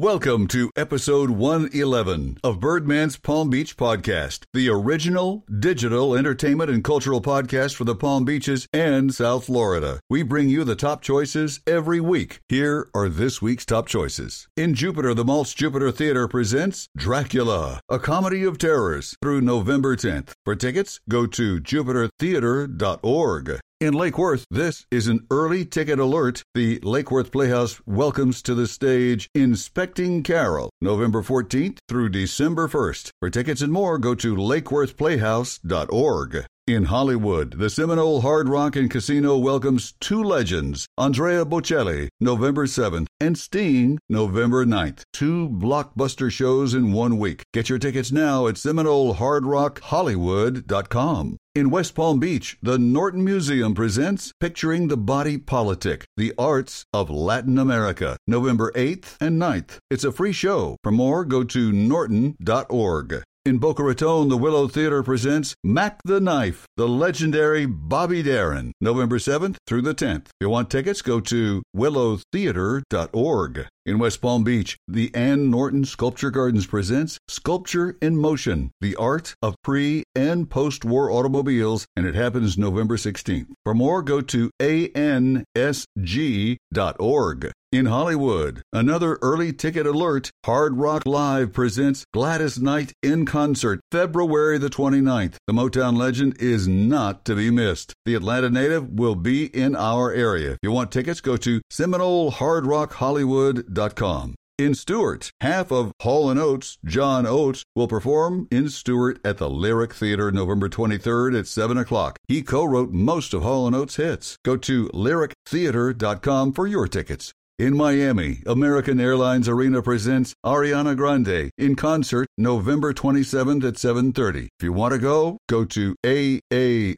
Welcome to episode 111 of Birdman's Palm Beach Podcast, the original digital entertainment and cultural podcast for the Palm Beaches and South Florida. We bring you the top choices every week. Here are this week's top choices. In Jupiter, the Maltz Jupiter Theater presents Dracula, a comedy of terrors through November 10th. For tickets, go to jupitertheater.org. In Lake Worth, this is an early ticket alert. The Lake Worth Playhouse welcomes to the stage Inspecting Carol, November 14th through December 1st. For tickets and more, go to lakeworthplayhouse.org. In Hollywood, the Seminole Hard Rock and Casino welcomes two legends, Andrea Bocelli, November 7th, and Sting, November 9th. Two blockbuster shows in one week. Get your tickets now at SeminoleHardRockHollywood.com. In West Palm Beach, the Norton Museum presents Picturing the Body Politic, the Arts of Latin America, November 8th and 9th. It's a free show. For more, go to norton.org. In Boca Raton, the Willow Theater presents Mack the Knife, the legendary Bobby Darin, November 7th through the 10th. If you want tickets, go to willowtheater.org. In West Palm Beach, the Ann Norton Sculpture Gardens presents Sculpture in Motion, the art of pre and post war automobiles, and it happens November 16th. For more, go to ansg.org. In Hollywood, another early ticket alert. Hard Rock Live presents Gladys Knight in concert February the 29th. The Motown legend is not to be missed. The Atlanta native will be in our area. If you want tickets, go to SeminoleHardRockHollywood.com. In Stuart, half of Hall & Oates, John Oates, will perform in Stuart at the Lyric Theater November 23rd at 7 o'clock. He co-wrote most of Hall & Oates' hits. Go to lyrictheater.com for your tickets. In Miami, American Airlines Arena presents Ariana Grande in concert November 27th at 7:30. If you want to go, go to aaarena.com.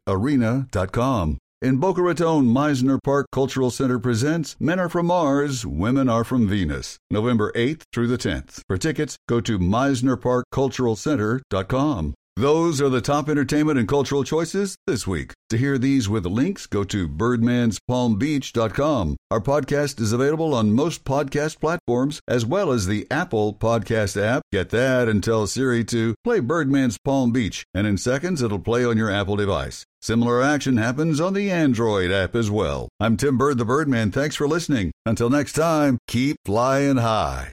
In Boca Raton, Mizner Park Cultural Center presents Men Are From Mars, Women Are From Venus, November 8th through the 10th. For tickets, go to miznerparkculturalcenter.com. Those are the top entertainment and cultural choices this week. To hear these with links, go to birdmanspalmbeach.com. Our podcast is available on most podcast platforms as well as the Apple Podcast app. Get that and tell Siri to play Birdman's Palm Beach, and in seconds it'll play on your Apple device. Similar action happens on the Android app as well. I'm Tim Bird the Birdman. Thanks for listening. Until next time, keep flying high.